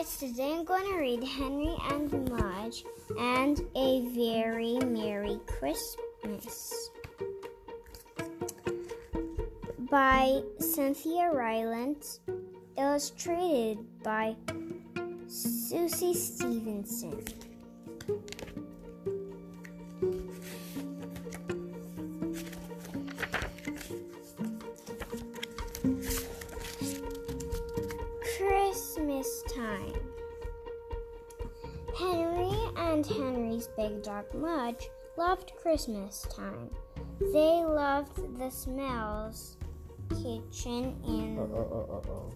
guys, today I'm going to read Henry and Mudge and a very Merry Christmas by Cynthia Rylant, illustrated by Suçie Stevenson. Big dog Mudge loved Christmas time. They loved the smells, kitchen, Uh, and uh, uh, uh, uh.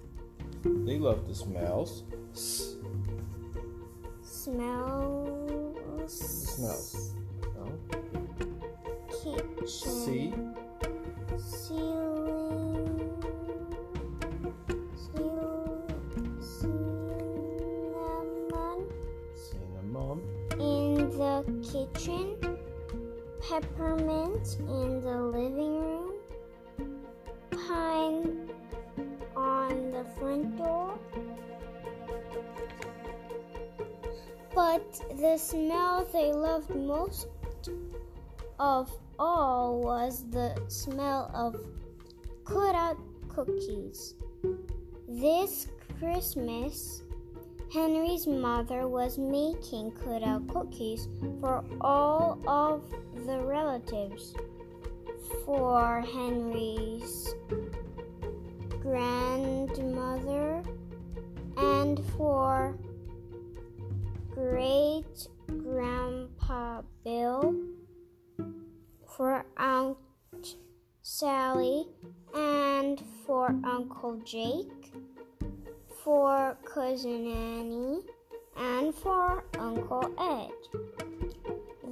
They loved the smells. Smells. smells. No? Kitchen. See? Ceiling. Kitchen, peppermint in the living room, pine on the front door. But the smell they loved most of all was the smell of cut out cookies. This Christmas, Henry's mother was making cutout cookies for all of the relatives. For Henry's grandmother and for great grandpa Bill, for Aunt Sally, and for Uncle Jake for Cousin Annie, and for Uncle Ed.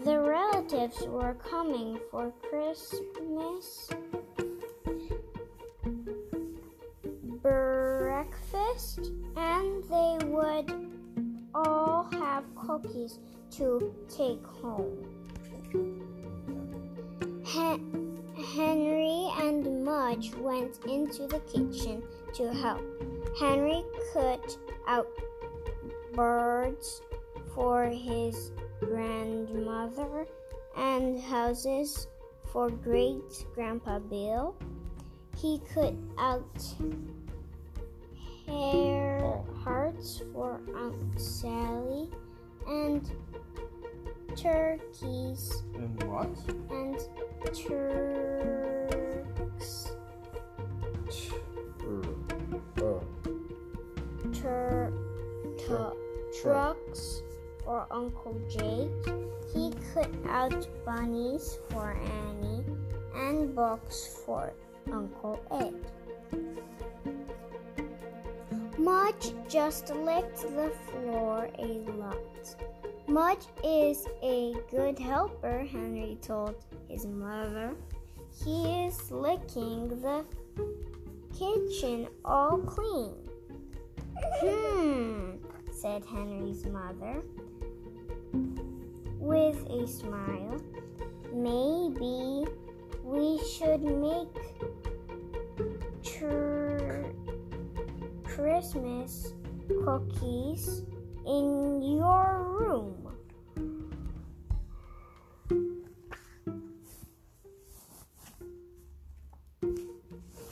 The relatives were coming for Christmas breakfast, and they would all have cookies to take home. Hen- Henry and Mudge went into the kitchen to help. Henry cut out birds for his grandmother and houses for great grandpa Bill. He cut out hair hearts for Aunt Sally and turkeys And what? and turks Uncle Jake. He cut out bunnies for Annie and books for Uncle Ed. Mudge just licked the floor a lot. Mudge is a good helper, Henry told his mother. He is licking the kitchen all clean. Hmm, said Henry's mother with a smile. Maybe we should make tr- Christmas cookies in your room.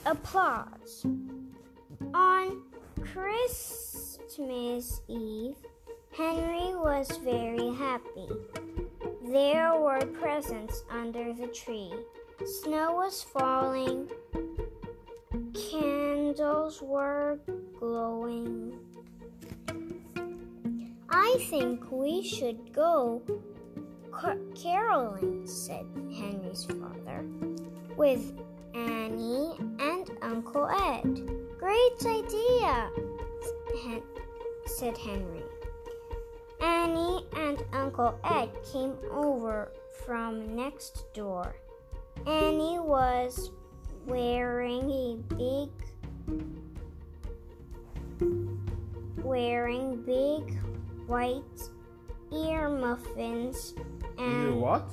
Applause. On Christmas Eve, Henry was very happy. There were presents under the tree. Snow was falling. Candles were glowing. I think we should go ca- caroling, said Henry's father, with Annie and Uncle Ed. Great idea, Hen- said Henry. Annie and Uncle Ed came over from next door. Annie was wearing a big wearing big white ear muffins and you what?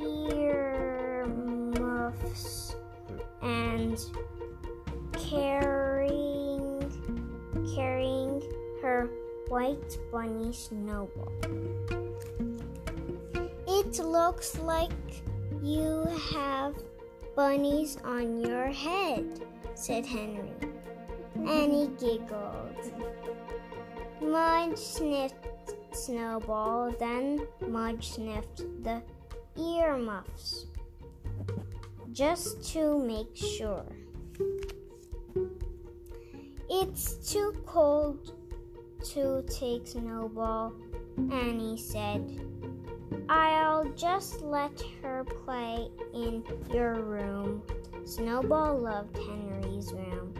ear muffs and carrying White Bunny Snowball. It looks like you have bunnies on your head, said Henry. Annie giggled. Mudge sniffed Snowball, then Mudge sniffed the earmuffs just to make sure. It's too cold to take Snowball, Annie said. I'll just let her play in your room. Snowball loved Henry's room.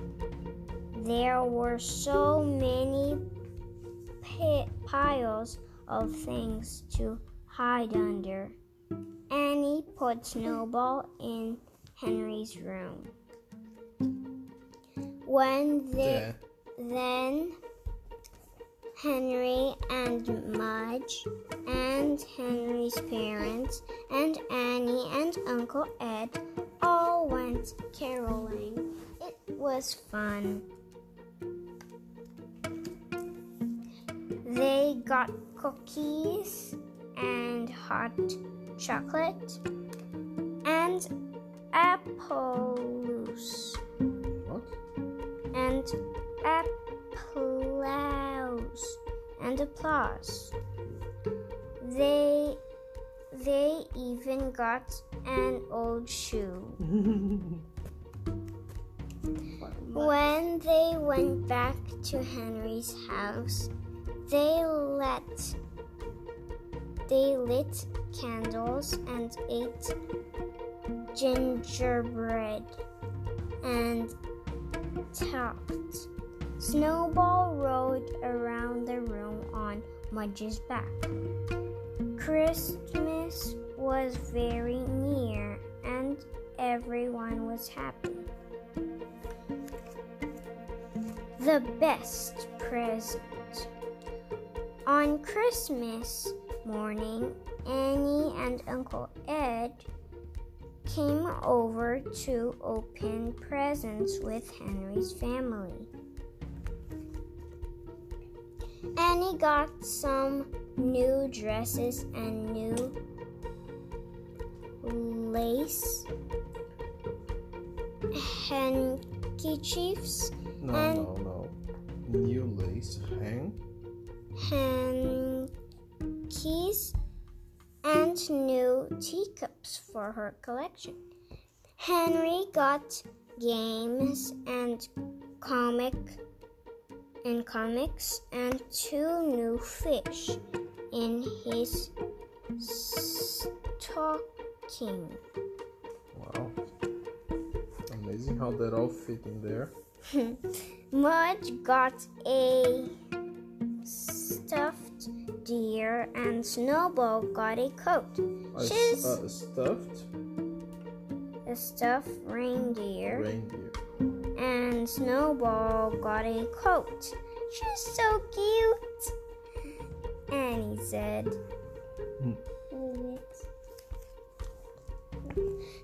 There were so many piles of things to hide under. Annie put Snowball in Henry's room. When they, then Henry and Mudge and Henry's parents and Annie and Uncle Ed all went caroling. It was fun. They got cookies and hot chocolate and apples. What? And applause and applause. They they even got an old shoe. when they went back to Henry's house, they let they lit candles and ate gingerbread and talked. Snowball rode around the room on Mudge's back. Christmas was very near and everyone was happy. The best present. On Christmas morning, Annie and Uncle Ed came over to open presents with Henry's family. Annie got some new dresses and new lace handkerchiefs No, And- no, no. New lace hang. hankies and new teacups for her collection. Henry got games and comic and comics and two new fish in his stocking. Wow. Amazing how that all fit in there. Mudge got a stuffed deer and Snowball got a coat. A She's uh, stuffed a stuffed reindeer reindeer. And Snowball got a coat. She's so cute, And he said. Hmm.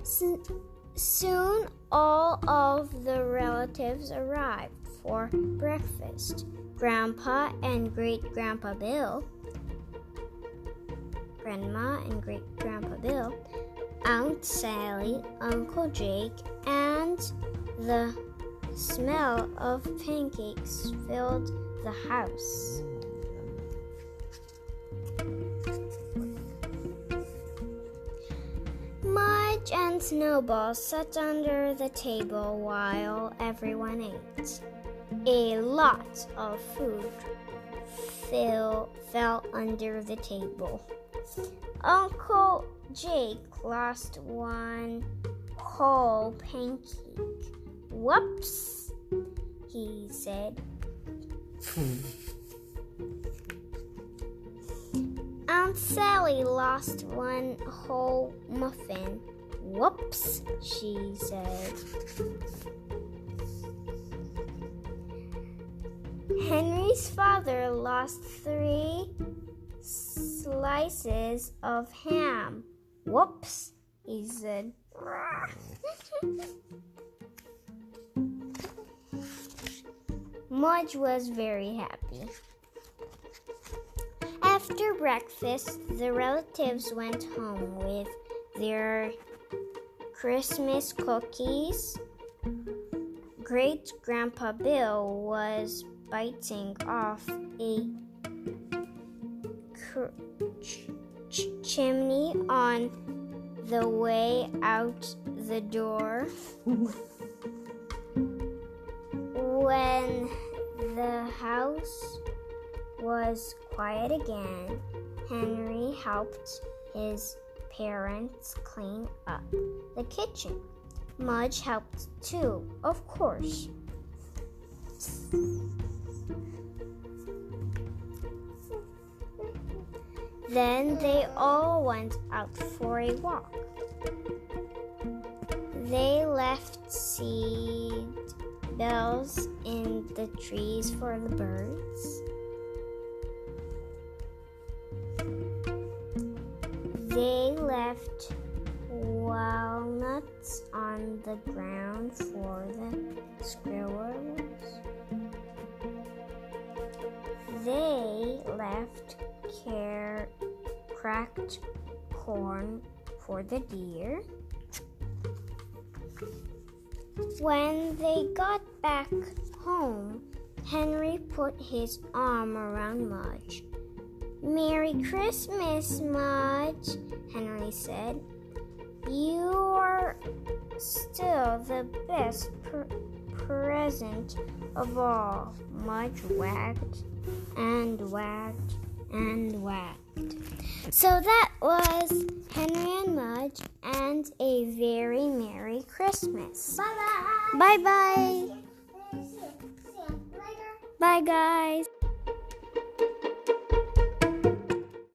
S- Soon all of the relatives arrived for breakfast. Grandpa and Great Grandpa Bill, Grandma and Great Grandpa Bill, Aunt Sally, Uncle Jake, and the smell of pancakes filled the house. Mudge and Snowball sat under the table while everyone ate. A lot of food fell, fell under the table. Uncle Jake lost one whole pancake. Whoops, he said. Aunt Sally lost one whole muffin. Whoops, she said. Henry's father lost three slices of ham. Whoops, he said. Mudge was very happy. After breakfast, the relatives went home with their Christmas cookies. Great Grandpa Bill was biting off a cr- ch- ch- chimney on the way out the door. when the house was quiet again, Henry helped his parents clean up the kitchen. Mudge helped too, of course. Then they all went out for a walk. They left seed bells in the trees for the birds. They left walnuts on the ground for the squirrels. They left care, cracked corn for the deer. When they got back home, Henry put his arm around Mudge. Merry Christmas, Mudge, Henry said. You are still the best pr- present of all. Mudge wagged and wagged and wagged. So that was Henry and Mudge and a very Merry Christmas. Bye bye. Bye bye. See you. See you later. Bye, guys.